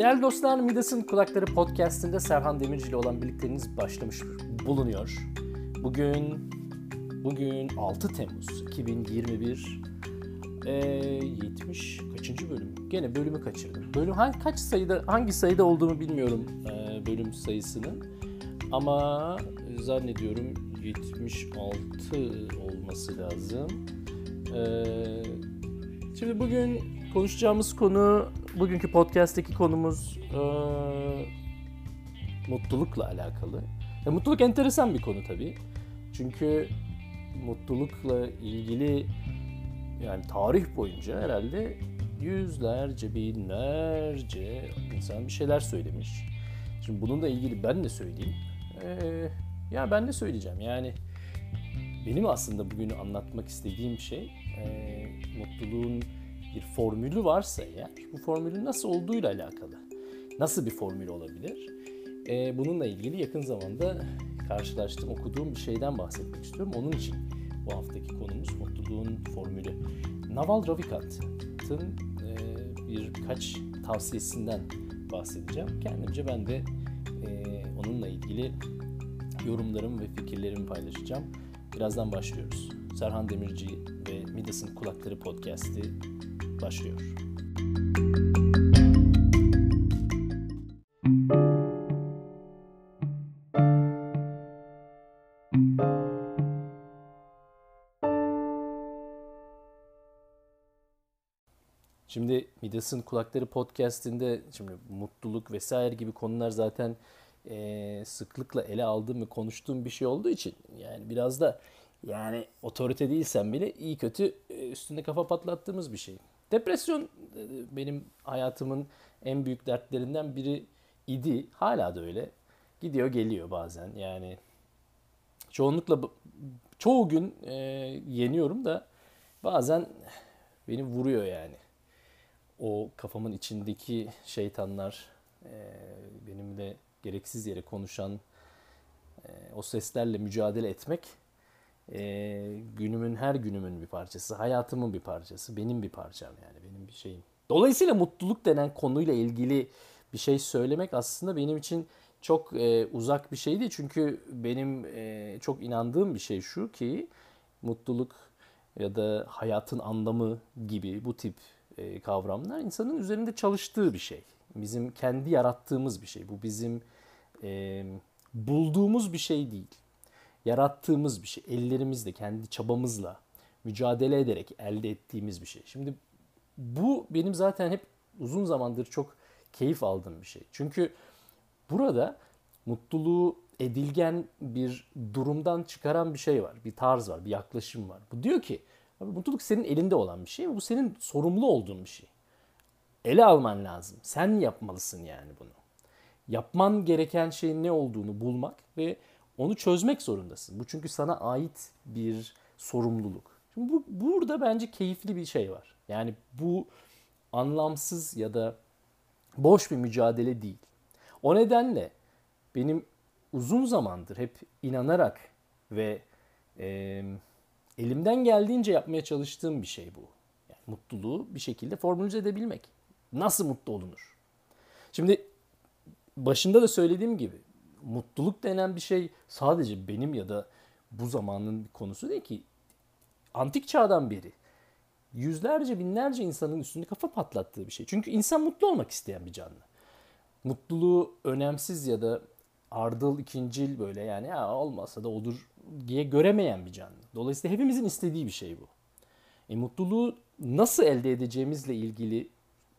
Değerli dostlar Midas'ın Kulakları Podcast'inde Serhan Demirci ile olan birlikteliğiniz başlamış bulunuyor. Bugün bugün 6 Temmuz 2021 e, 70 kaçıncı bölüm? Gene bölümü kaçırdım. Bölüm hangi kaç sayıda hangi sayıda olduğumu bilmiyorum e, bölüm sayısını. Ama zannediyorum 76 olması lazım. E, şimdi bugün konuşacağımız konu bugünkü podcast'teki konumuz e, mutlulukla alakalı. E, mutluluk enteresan bir konu tabii. Çünkü mutlulukla ilgili yani tarih boyunca herhalde yüzlerce, binlerce insan bir şeyler söylemiş. Şimdi bununla ilgili ben de söyleyeyim. Ee, ya ben de söyleyeceğim. Yani benim aslında bugün anlatmak istediğim şey e, mutluluğun bir formülü varsa eğer bu formülün nasıl olduğuyla alakalı. Nasıl bir formül olabilir? Ee, bununla ilgili yakın zamanda karşılaştığım, okuduğum bir şeyden bahsetmek istiyorum. Onun için bu haftaki konumuz mutluluğun formülü. Naval Ravikant'ın e, birkaç tavsiyesinden bahsedeceğim. Kendimce ben de e, onunla ilgili yorumlarımı ve fikirlerimi paylaşacağım. Birazdan başlıyoruz. Serhan Demirci ve Midas'ın Kulakları Podcast'i başlıyor. Şimdi Midas'ın Kulakları podcastinde şimdi mutluluk vesaire gibi konular zaten e, sıklıkla ele aldığım ve konuştuğum bir şey olduğu için yani biraz da yani otorite değilsen bile iyi kötü üstünde kafa patlattığımız bir şey. Depresyon e, benim hayatımın en büyük dertlerinden biri idi. Hala da öyle. Gidiyor geliyor bazen. Yani çoğunlukla çoğu gün e, yeniyorum da bazen beni vuruyor yani. O kafamın içindeki şeytanlar e, benimle gereksiz yere konuşan e, o seslerle mücadele etmek e, günümün her günümün bir parçası, hayatımın bir parçası, benim bir parçam yani benim bir şeyim. Dolayısıyla mutluluk denen konuyla ilgili bir şey söylemek aslında benim için çok e, uzak bir şeydi. Çünkü benim e, çok inandığım bir şey şu ki mutluluk ya da hayatın anlamı gibi bu tip e, kavramlar insanın üzerinde çalıştığı bir şey. Bizim kendi yarattığımız bir şey. Bu bizim e, bulduğumuz bir şey değil yarattığımız bir şey. Ellerimizle, kendi çabamızla mücadele ederek elde ettiğimiz bir şey. Şimdi bu benim zaten hep uzun zamandır çok keyif aldığım bir şey. Çünkü burada mutluluğu edilgen bir durumdan çıkaran bir şey var. Bir tarz var, bir yaklaşım var. Bu diyor ki mutluluk senin elinde olan bir şey. Bu senin sorumlu olduğun bir şey. Ele alman lazım. Sen yapmalısın yani bunu. Yapman gereken şeyin ne olduğunu bulmak ve onu çözmek zorundasın. Bu çünkü sana ait bir sorumluluk. Şimdi bu burada bence keyifli bir şey var. Yani bu anlamsız ya da boş bir mücadele değil. O nedenle benim uzun zamandır hep inanarak ve e, elimden geldiğince yapmaya çalıştığım bir şey bu. Yani mutluluğu bir şekilde formülize edebilmek. Nasıl mutlu olunur? Şimdi başında da söylediğim gibi mutluluk denen bir şey sadece benim ya da bu zamanın konusu değil ki. Antik çağdan beri yüzlerce binlerce insanın üstünde kafa patlattığı bir şey. Çünkü insan mutlu olmak isteyen bir canlı. Mutluluğu önemsiz ya da ardıl ikincil böyle yani ya olmasa da olur diye göremeyen bir canlı. Dolayısıyla hepimizin istediği bir şey bu. E, mutluluğu nasıl elde edeceğimizle ilgili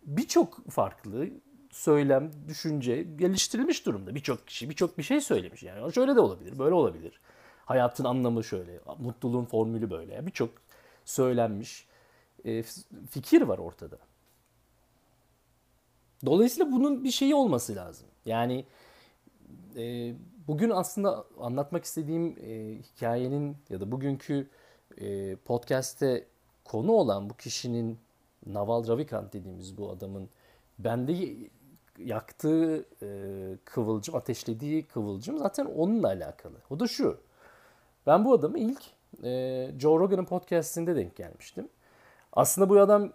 birçok farklı söylem, düşünce geliştirilmiş durumda. Birçok kişi birçok bir şey söylemiş. Yani şöyle de olabilir, böyle olabilir. Hayatın anlamı şöyle, mutluluğun formülü böyle. Birçok söylenmiş e, fikir var ortada. Dolayısıyla bunun bir şeyi olması lazım. Yani e, bugün aslında anlatmak istediğim e, hikayenin ya da bugünkü e, podcast'te konu olan bu kişinin Naval Ravikant dediğimiz bu adamın bende yaktığı e, kıvılcım, ateşlediği kıvılcım zaten onunla alakalı. O da şu. Ben bu adamı ilk e, Joe Rogan'ın podcastinde denk gelmiştim. Aslında bu adam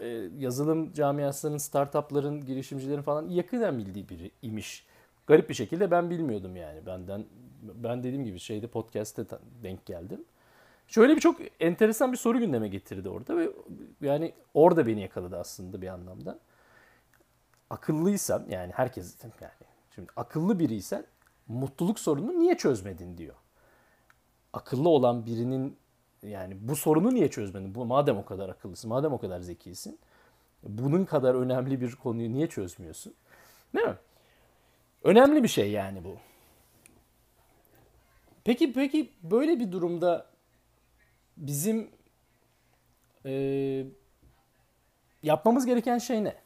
e, yazılım camiasının, startupların, girişimcilerin falan yakından bildiği biri imiş. Garip bir şekilde ben bilmiyordum yani. Benden ben dediğim gibi şeyde podcast'te denk geldim. Şöyle bir çok enteresan bir soru gündeme getirdi orada ve yani orada beni yakaladı aslında bir anlamda. Akıllıysan yani herkes yani şimdi akıllı biriysen mutluluk sorununu niye çözmedin diyor. Akıllı olan birinin yani bu sorunu niye çözmedin? Bu madem o kadar akıllısın, madem o kadar zekisin, bunun kadar önemli bir konuyu niye çözmüyorsun? Değil mi? Önemli bir şey yani bu. Peki peki böyle bir durumda bizim e, yapmamız gereken şey ne?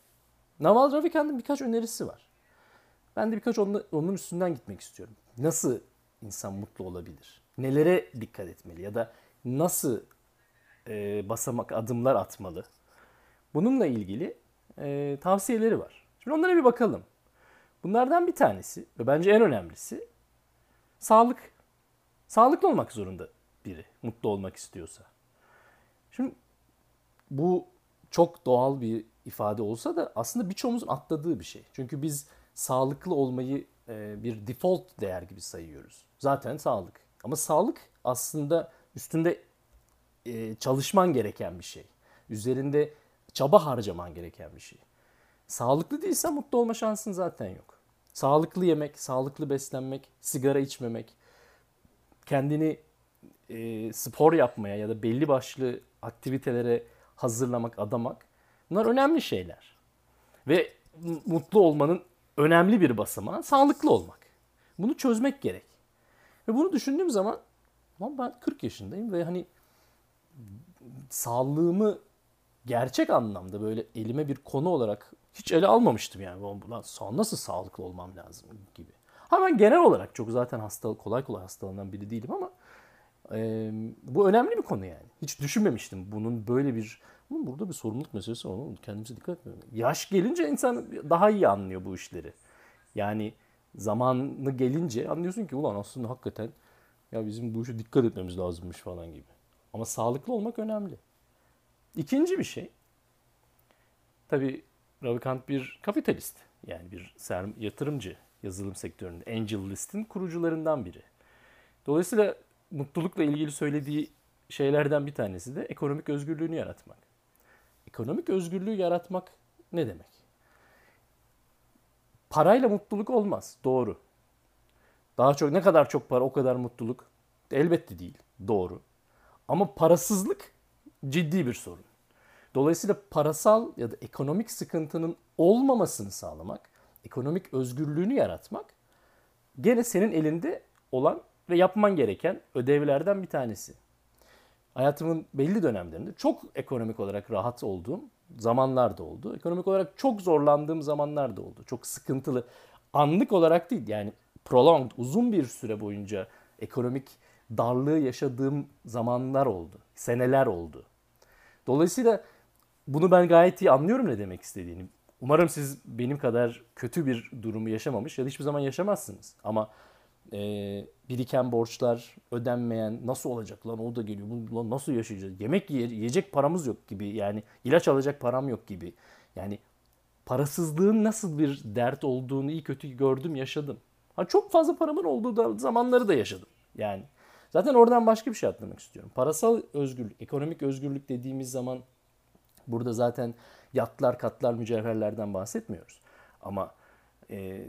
Naval Ravikant'ın birkaç önerisi var. Ben de birkaç onun, üstünden gitmek istiyorum. Nasıl insan mutlu olabilir? Nelere dikkat etmeli ya da nasıl e, basamak adımlar atmalı? Bununla ilgili e, tavsiyeleri var. Şimdi onlara bir bakalım. Bunlardan bir tanesi ve bence en önemlisi sağlık. Sağlıklı olmak zorunda biri mutlu olmak istiyorsa. Şimdi bu çok doğal bir ifade olsa da aslında birçoğumuzun atladığı bir şey. Çünkü biz sağlıklı olmayı e, bir default değer gibi sayıyoruz. Zaten sağlık. Ama sağlık aslında üstünde e, çalışman gereken bir şey. Üzerinde çaba harcaman gereken bir şey. Sağlıklı değilsen mutlu olma şansın zaten yok. Sağlıklı yemek, sağlıklı beslenmek, sigara içmemek, kendini e, spor yapmaya ya da belli başlı aktivitelere hazırlamak, adamak bunlar önemli şeyler. Ve mutlu olmanın önemli bir basamağı sağlıklı olmak. Bunu çözmek gerek. Ve bunu düşündüğüm zaman ben 40 yaşındayım ve hani sağlığımı gerçek anlamda böyle elime bir konu olarak hiç ele almamıştım yani. Lan nasıl sağlıklı olmam lazım gibi. Ha ben genel olarak çok zaten hasta kolay kolay hastalığından biri değilim ama e, bu önemli bir konu yani. Hiç düşünmemiştim bunun böyle bir burada bir sorumluluk meselesi var. Kendimize dikkat etmiyorum. Yaş gelince insan daha iyi anlıyor bu işleri. Yani zamanı gelince anlıyorsun ki ulan aslında hakikaten ya bizim bu işe dikkat etmemiz lazımmış falan gibi. Ama sağlıklı olmak önemli. İkinci bir şey. Tabii Ravikant bir kapitalist. Yani bir yatırımcı yazılım sektöründe. Angel List'in kurucularından biri. Dolayısıyla mutlulukla ilgili söylediği şeylerden bir tanesi de ekonomik özgürlüğünü yaratmak. Ekonomik özgürlüğü yaratmak ne demek? Parayla mutluluk olmaz. Doğru. Daha çok ne kadar çok para o kadar mutluluk. Elbette değil. Doğru. Ama parasızlık ciddi bir sorun. Dolayısıyla parasal ya da ekonomik sıkıntının olmamasını sağlamak, ekonomik özgürlüğünü yaratmak gene senin elinde olan ve yapman gereken ödevlerden bir tanesi. Hayatımın belli dönemlerinde çok ekonomik olarak rahat olduğum zamanlar da oldu. Ekonomik olarak çok zorlandığım zamanlar da oldu. Çok sıkıntılı, anlık olarak değil yani prolonged, uzun bir süre boyunca ekonomik darlığı yaşadığım zamanlar oldu. Seneler oldu. Dolayısıyla bunu ben gayet iyi anlıyorum ne demek istediğini. Umarım siz benim kadar kötü bir durumu yaşamamış ya da hiçbir zaman yaşamazsınız. Ama e, biriken borçlar, ödenmeyen nasıl olacak lan o da geliyor. Lan nasıl yaşayacağız? Yemek yiye, yiyecek paramız yok gibi. Yani ilaç alacak param yok gibi. Yani parasızlığın nasıl bir dert olduğunu iyi kötü gördüm, yaşadım. Ha çok fazla paramın olduğu da zamanları da yaşadım. Yani zaten oradan başka bir şey atlamak istiyorum. Parasal özgürlük, ekonomik özgürlük dediğimiz zaman burada zaten yatlar, katlar, mücevherlerden bahsetmiyoruz. Ama e,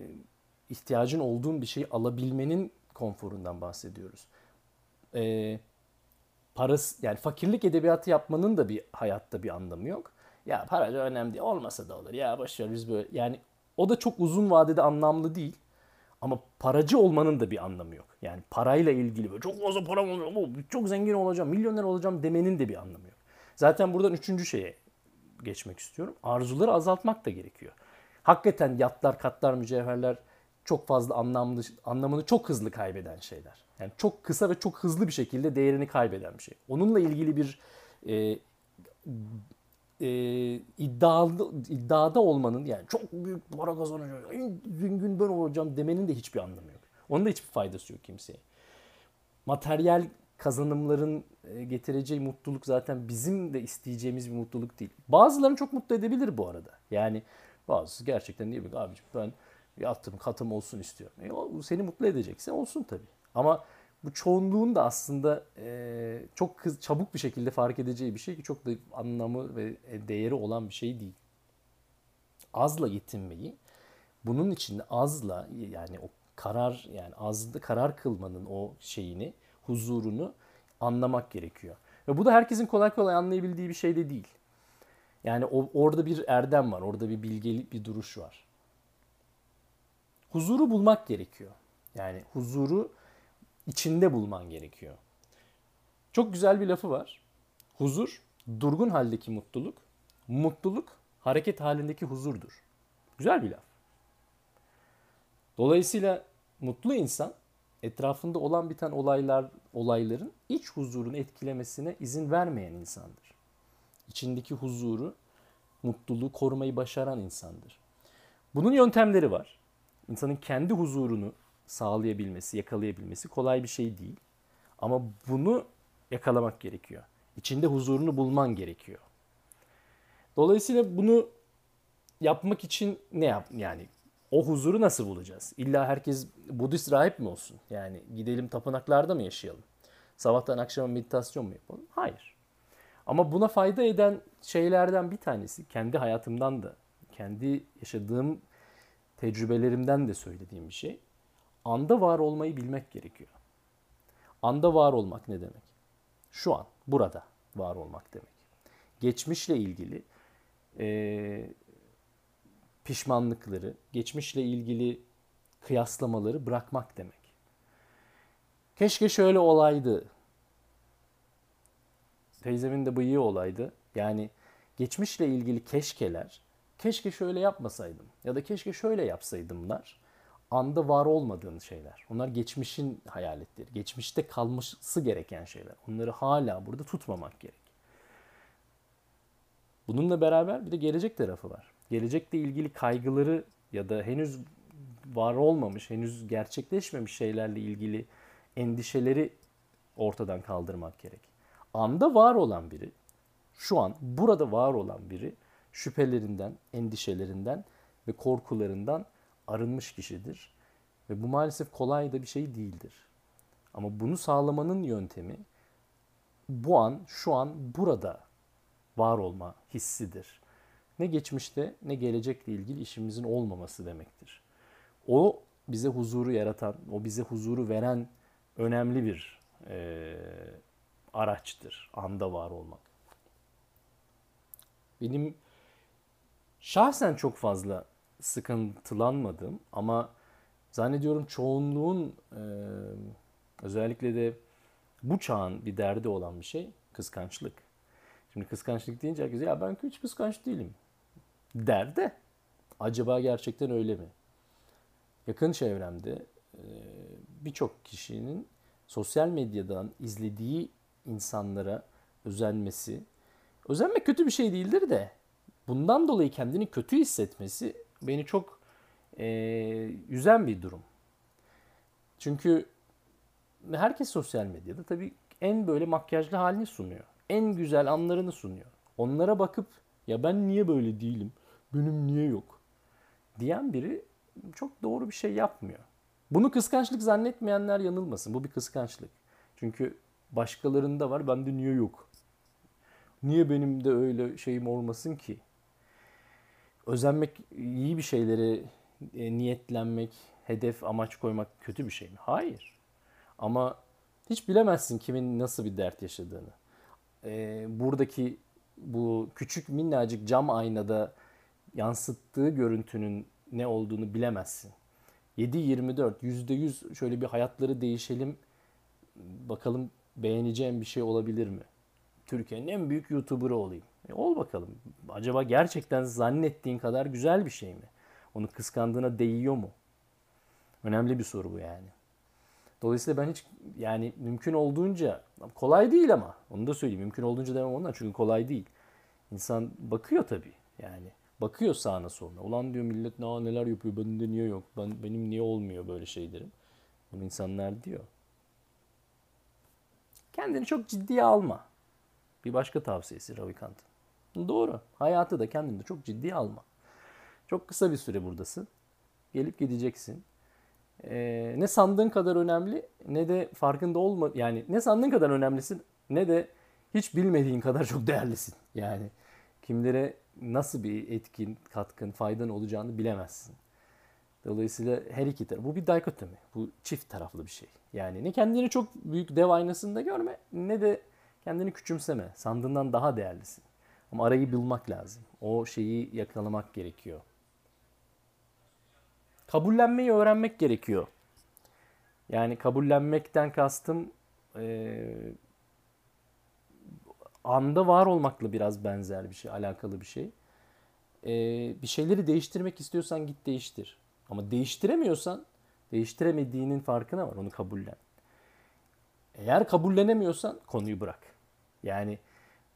ihtiyacın olduğun bir şeyi alabilmenin konforundan bahsediyoruz. E, parası yani fakirlik edebiyatı yapmanın da bir hayatta bir anlamı yok. Ya para önemli değil. Olmasa da olur. Ya boşver biz böyle. Yani o da çok uzun vadede anlamlı değil. Ama paracı olmanın da bir anlamı yok. Yani parayla ilgili böyle çok fazla param olacak, çok zengin olacağım, milyoner olacağım demenin de bir anlamı yok. Zaten buradan üçüncü şeye geçmek istiyorum. Arzuları azaltmak da gerekiyor. Hakikaten yatlar, katlar, mücevherler çok fazla anlamlı, anlamını çok hızlı kaybeden şeyler. Yani çok kısa ve çok hızlı bir şekilde değerini kaybeden bir şey. Onunla ilgili bir e, e, iddialı, iddiada olmanın yani çok büyük para kazanacağım, en zengin ben olacağım demenin de hiçbir anlamı yok. Onun da hiçbir faydası yok kimseye. Materyal kazanımların e, getireceği mutluluk zaten bizim de isteyeceğimiz bir mutluluk değil. Bazılarını çok mutlu edebilir bu arada. Yani bazısı gerçekten diyor ki abicim ben yattım katım olsun istiyorum. E, o seni mutlu edecekse olsun tabii. Ama bu çoğunluğun da aslında e, çok kız, çabuk bir şekilde fark edeceği bir şey ki çok da anlamı ve değeri olan bir şey değil. Azla yetinmeyi, bunun içinde azla yani o karar yani azda karar kılmanın o şeyini, huzurunu anlamak gerekiyor. Ve bu da herkesin kolay kolay anlayabildiği bir şey de değil. Yani o, orada bir erdem var, orada bir bilgelik, bir duruş var. Huzuru bulmak gerekiyor. Yani huzuru içinde bulman gerekiyor. Çok güzel bir lafı var. Huzur, durgun haldeki mutluluk. Mutluluk, hareket halindeki huzurdur. Güzel bir laf. Dolayısıyla mutlu insan etrafında olan biten olaylar, olayların iç huzurunu etkilemesine izin vermeyen insandır. İçindeki huzuru, mutluluğu korumayı başaran insandır. Bunun yöntemleri var. İnsanın kendi huzurunu sağlayabilmesi, yakalayabilmesi kolay bir şey değil. Ama bunu yakalamak gerekiyor. İçinde huzurunu bulman gerekiyor. Dolayısıyla bunu yapmak için ne yap yani o huzuru nasıl bulacağız? İlla herkes Budist rahip mi olsun? Yani gidelim tapınaklarda mı yaşayalım? Sabahtan akşama meditasyon mu yapalım? Hayır. Ama buna fayda eden şeylerden bir tanesi kendi hayatımdan da, kendi yaşadığım tecrübelerimden de söylediğim bir şey. Anda var olmayı bilmek gerekiyor. Anda var olmak ne demek? Şu an, burada var olmak demek. Geçmişle ilgili e, pişmanlıkları, geçmişle ilgili kıyaslamaları bırakmak demek. Keşke şöyle olaydı. Teyzemin de bıyığı olaydı. Yani geçmişle ilgili keşkeler, keşke şöyle yapmasaydım ya da keşke şöyle yapsaydımlar anda var olmadığın şeyler. Onlar geçmişin hayaletleri. Geçmişte kalması gereken şeyler. Onları hala burada tutmamak gerek. Bununla beraber bir de gelecek tarafı var. Gelecekle ilgili kaygıları ya da henüz var olmamış, henüz gerçekleşmemiş şeylerle ilgili endişeleri ortadan kaldırmak gerek. Anda var olan biri, şu an burada var olan biri şüphelerinden, endişelerinden ve korkularından arınmış kişidir. Ve bu maalesef kolay da bir şey değildir. Ama bunu sağlamanın yöntemi bu an, şu an, burada var olma hissidir. Ne geçmişte ne gelecekle ilgili işimizin olmaması demektir. O bize huzuru yaratan, o bize huzuru veren önemli bir e, araçtır. Anda var olmak. Benim şahsen çok fazla sıkıntılanmadım ama zannediyorum çoğunluğun e, özellikle de bu çağın bir derdi olan bir şey kıskançlık. Şimdi kıskançlık deyince herkes ya ben hiç kıskanç değilim der de acaba gerçekten öyle mi? Yakın çevremde e, birçok kişinin sosyal medyadan izlediği insanlara özenmesi, özenmek kötü bir şey değildir de bundan dolayı kendini kötü hissetmesi beni çok e, üzen bir durum. Çünkü herkes sosyal medyada tabii en böyle makyajlı halini sunuyor. En güzel anlarını sunuyor. Onlara bakıp ya ben niye böyle değilim, benim niye yok diyen biri çok doğru bir şey yapmıyor. Bunu kıskançlık zannetmeyenler yanılmasın. Bu bir kıskançlık. Çünkü başkalarında var, bende niye yok? Niye benim de öyle şeyim olmasın ki? Özenmek, iyi bir şeyleri e, niyetlenmek, hedef, amaç koymak kötü bir şey mi? Hayır. Ama hiç bilemezsin kimin nasıl bir dert yaşadığını. E, buradaki bu küçük minnacık cam aynada yansıttığı görüntünün ne olduğunu bilemezsin. 7-24, %100 şöyle bir hayatları değişelim. Bakalım beğeneceğim bir şey olabilir mi? Türkiye'nin en büyük YouTuber'ı olayım. E ol bakalım. Acaba gerçekten zannettiğin kadar güzel bir şey mi? Onu kıskandığına değiyor mu? Önemli bir soru bu yani. Dolayısıyla ben hiç yani mümkün olduğunca kolay değil ama onu da söyleyeyim. Mümkün olduğunca demem ondan çünkü kolay değil. İnsan bakıyor tabii yani. Bakıyor sağına soluna. Ulan diyor millet ne neler yapıyor bende niye yok? Ben, benim niye olmuyor böyle şeylerim? Bunu insanlar diyor. kendini çok ciddiye alma. Bir başka tavsiyesi Ravikant'ın. Doğru. Hayatı da kendini de çok ciddiye alma. Çok kısa bir süre buradasın. Gelip gideceksin. Ee, ne sandığın kadar önemli ne de farkında olma yani ne sandığın kadar önemlisin ne de hiç bilmediğin kadar çok değerlisin. Yani kimlere nasıl bir etkin, katkın, faydan olacağını bilemezsin. Dolayısıyla her iki taraf. Bu bir dikotomi. Bu çift taraflı bir şey. Yani ne kendini çok büyük dev aynasında görme ne de kendini küçümseme. Sandığından daha değerlisin. Ama arayı bulmak lazım. O şeyi yakalamak gerekiyor. Kabullenmeyi öğrenmek gerekiyor. Yani kabullenmekten kastım e, anda var olmakla biraz benzer bir şey, alakalı bir şey. E, bir şeyleri değiştirmek istiyorsan git değiştir. Ama değiştiremiyorsan değiştiremediğinin farkına var. Onu kabullen. Eğer kabullenemiyorsan konuyu bırak. Yani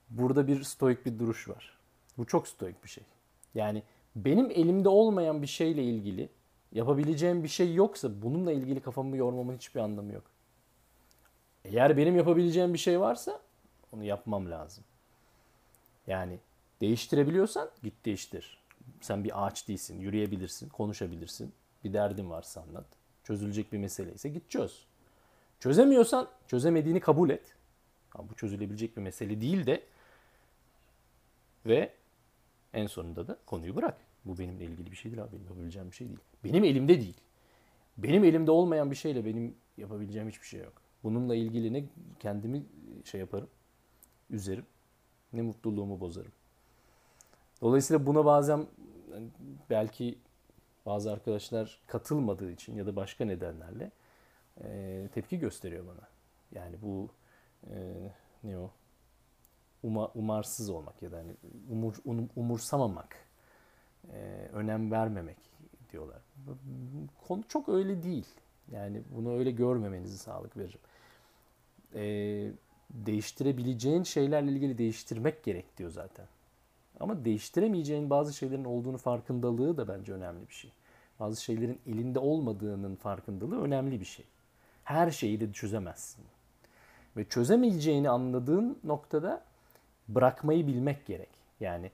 burada bir stoik bir duruş var. Bu çok stoik bir şey. Yani benim elimde olmayan bir şeyle ilgili yapabileceğim bir şey yoksa bununla ilgili kafamı yormamın hiçbir anlamı yok. Eğer benim yapabileceğim bir şey varsa onu yapmam lazım. Yani değiştirebiliyorsan git değiştir. Sen bir ağaç değilsin, yürüyebilirsin, konuşabilirsin. Bir derdin varsa anlat. Çözülecek bir mesele ise git çöz. Çözemiyorsan çözemediğini kabul et. Ha, bu çözülebilecek bir mesele değil de ve en sonunda da konuyu bırak. Bu benimle ilgili bir şey değil abi. Yapabileceğim bir şey değil. Benim elimde değil. Benim elimde olmayan bir şeyle benim yapabileceğim hiçbir şey yok. Bununla ilgili ne kendimi şey yaparım, üzerim, ne mutluluğumu bozarım. Dolayısıyla buna bazen belki bazı arkadaşlar katılmadığı için ya da başka nedenlerle e, tepki gösteriyor bana. Yani bu e, ne o? Uma, umarsız olmak ya da hani umur, um, umursamamak, e, önem vermemek diyorlar. Konu çok öyle değil. Yani bunu öyle görmemenizi sağlık veririm. E, değiştirebileceğin şeylerle ilgili değiştirmek gerek diyor zaten. Ama değiştiremeyeceğin bazı şeylerin olduğunu farkındalığı da bence önemli bir şey. Bazı şeylerin elinde olmadığının farkındalığı önemli bir şey. Her şeyi de çözemezsin. Ve çözemeyeceğini anladığın noktada bırakmayı bilmek gerek. Yani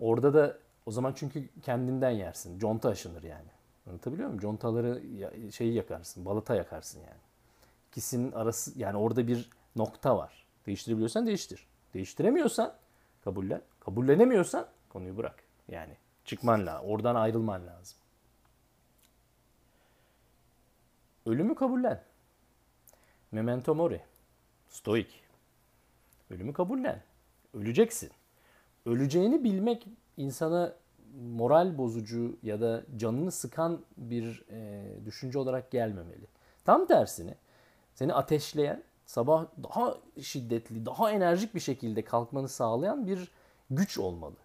orada da o zaman çünkü kendinden yersin. Conta aşınır yani. Anlatabiliyor muyum? Contaları şeyi yakarsın, balata yakarsın yani. İkisinin arası yani orada bir nokta var. Değiştirebiliyorsan değiştir. Değiştiremiyorsan kabullen. Kabullenemiyorsan konuyu bırak. Yani çıkman lazım. Oradan ayrılman lazım. Ölümü kabullen. Memento mori. Stoik. Ölümü kabullen. Öleceksin. Öleceğini bilmek insana moral bozucu ya da canını sıkan bir e, düşünce olarak gelmemeli. Tam tersine seni ateşleyen, sabah daha şiddetli, daha enerjik bir şekilde kalkmanı sağlayan bir güç olmalı.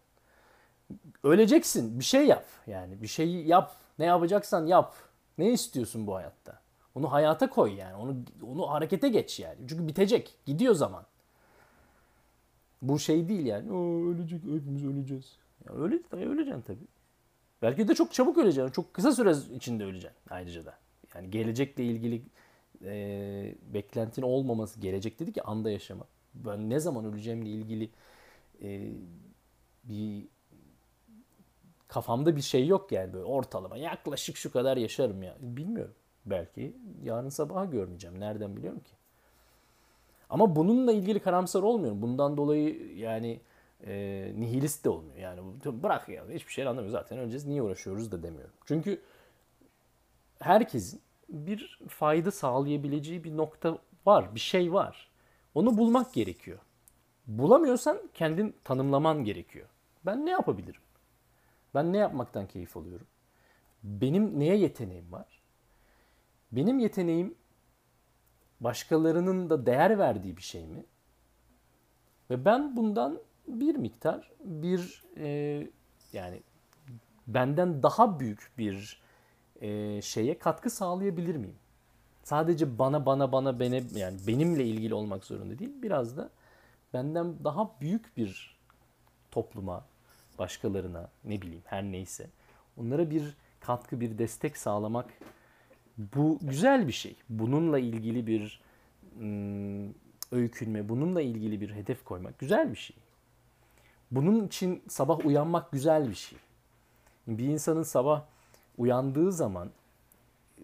Öleceksin, bir şey yap. Yani bir şeyi yap. Ne yapacaksan yap. Ne istiyorsun bu hayatta? Onu hayata koy yani. Onu onu harekete geç yani. Çünkü bitecek. Gidiyor zaman. Bu şey değil yani. Aa, ölecek, hepimiz öleceğiz. Ya öyle, öleceksin tabii. Belki de çok çabuk öleceksin. Çok kısa süre içinde öleceksin ayrıca da. Yani gelecekle ilgili e, beklentin olmaması, gelecek dedi ki anda yaşama. Ben ne zaman öleceğimle ilgili e, bir kafamda bir şey yok yani böyle ortalama yaklaşık şu kadar yaşarım ya. Bilmiyorum. Belki yarın sabaha görmeyeceğim. Nereden biliyorum ki? Ama bununla ilgili karamsar olmuyorum. Bundan dolayı yani e, nihilist de olmuyor. Yani bırak ya hiçbir şey anlamıyor zaten öleceğiz niye uğraşıyoruz da demiyorum. Çünkü herkesin bir fayda sağlayabileceği bir nokta var, bir şey var. Onu bulmak gerekiyor. Bulamıyorsan kendin tanımlaman gerekiyor. Ben ne yapabilirim? Ben ne yapmaktan keyif alıyorum? Benim neye yeteneğim var? Benim yeteneğim başkalarının da değer verdiği bir şey mi? Ve ben bundan bir miktar bir e, yani benden daha büyük bir e, şeye katkı sağlayabilir miyim? Sadece bana bana bana bene yani benimle ilgili olmak zorunda değil. Biraz da benden daha büyük bir topluma, başkalarına ne bileyim her neyse onlara bir katkı, bir destek sağlamak bu güzel bir şey. Bununla ilgili bir öykünme, bununla ilgili bir hedef koymak güzel bir şey. Bunun için sabah uyanmak güzel bir şey. Bir insanın sabah uyandığı zaman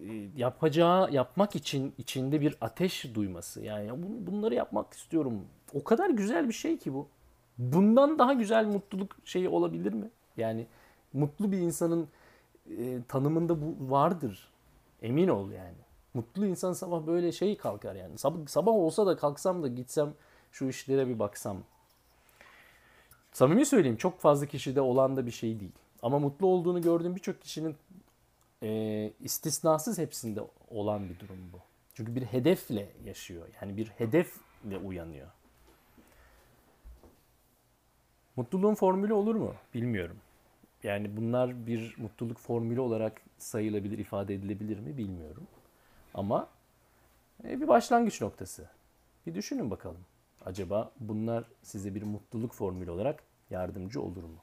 e, yapacağı, yapmak için içinde bir ateş duyması. Yani bunları yapmak istiyorum. O kadar güzel bir şey ki bu. Bundan daha güzel mutluluk şeyi olabilir mi? Yani mutlu bir insanın e, tanımında bu vardır. Emin ol yani. Mutlu insan sabah böyle şey kalkar yani. Sabah, sabah olsa da kalksam da gitsem şu işlere bir baksam. Samimi söyleyeyim çok fazla kişide olan da bir şey değil. Ama mutlu olduğunu gördüğüm birçok kişinin e, istisnasız hepsinde olan bir durum bu. Çünkü bir hedefle yaşıyor. Yani bir hedefle uyanıyor. Mutluluğun formülü olur mu? Bilmiyorum. Yani bunlar bir mutluluk formülü olarak sayılabilir, ifade edilebilir mi bilmiyorum. Ama e, bir başlangıç noktası. Bir düşünün bakalım. Acaba bunlar size bir mutluluk formülü olarak yardımcı olur mu?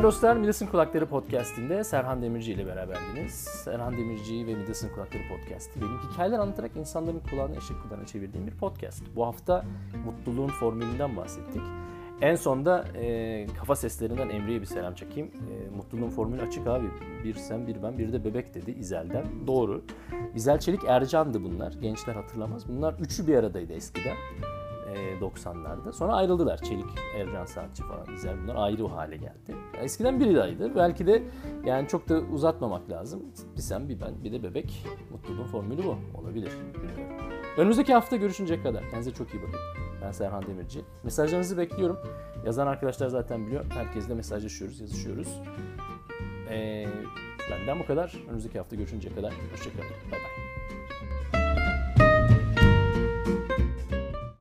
Değerli dostlar, Midas'ın Kulakları Podcast'inde Serhan Demirci ile beraberdiniz. Serhan Demirci ve Midas'ın Kulakları Podcast'i benim hikayeler anlatarak insanların kulağını eşek kulağına çevirdiğim bir podcast. Bu hafta mutluluğun formülünden bahsettik. En sonda e, kafa seslerinden Emre'ye bir selam çekeyim. E, mutluluğun formülü açık abi. Bir sen, bir ben, bir de bebek dedi İzel'den. Doğru. İzel Çelik Ercan'dı bunlar. Gençler hatırlamaz. Bunlar üçü bir aradaydı eskiden. 90'larda. Sonra ayrıldılar. Çelik, Ercan Saatçi falan İzel bunlar ayrı hale geldi. Eskiden biridaydı. Belki de yani çok da uzatmamak lazım. Bir sen, bir ben, bir de bebek. Mutluluğun formülü bu. Olabilir. Önümüzdeki hafta görüşünceye kadar. Kendinize çok iyi bakın. Ben Serhan Demirci. Mesajlarınızı bekliyorum. Yazan arkadaşlar zaten biliyor. Herkesle mesajlaşıyoruz, yazışıyoruz. Ee, benden bu kadar. Önümüzdeki hafta görüşünceye kadar. Hoşçakalın. Bay bay.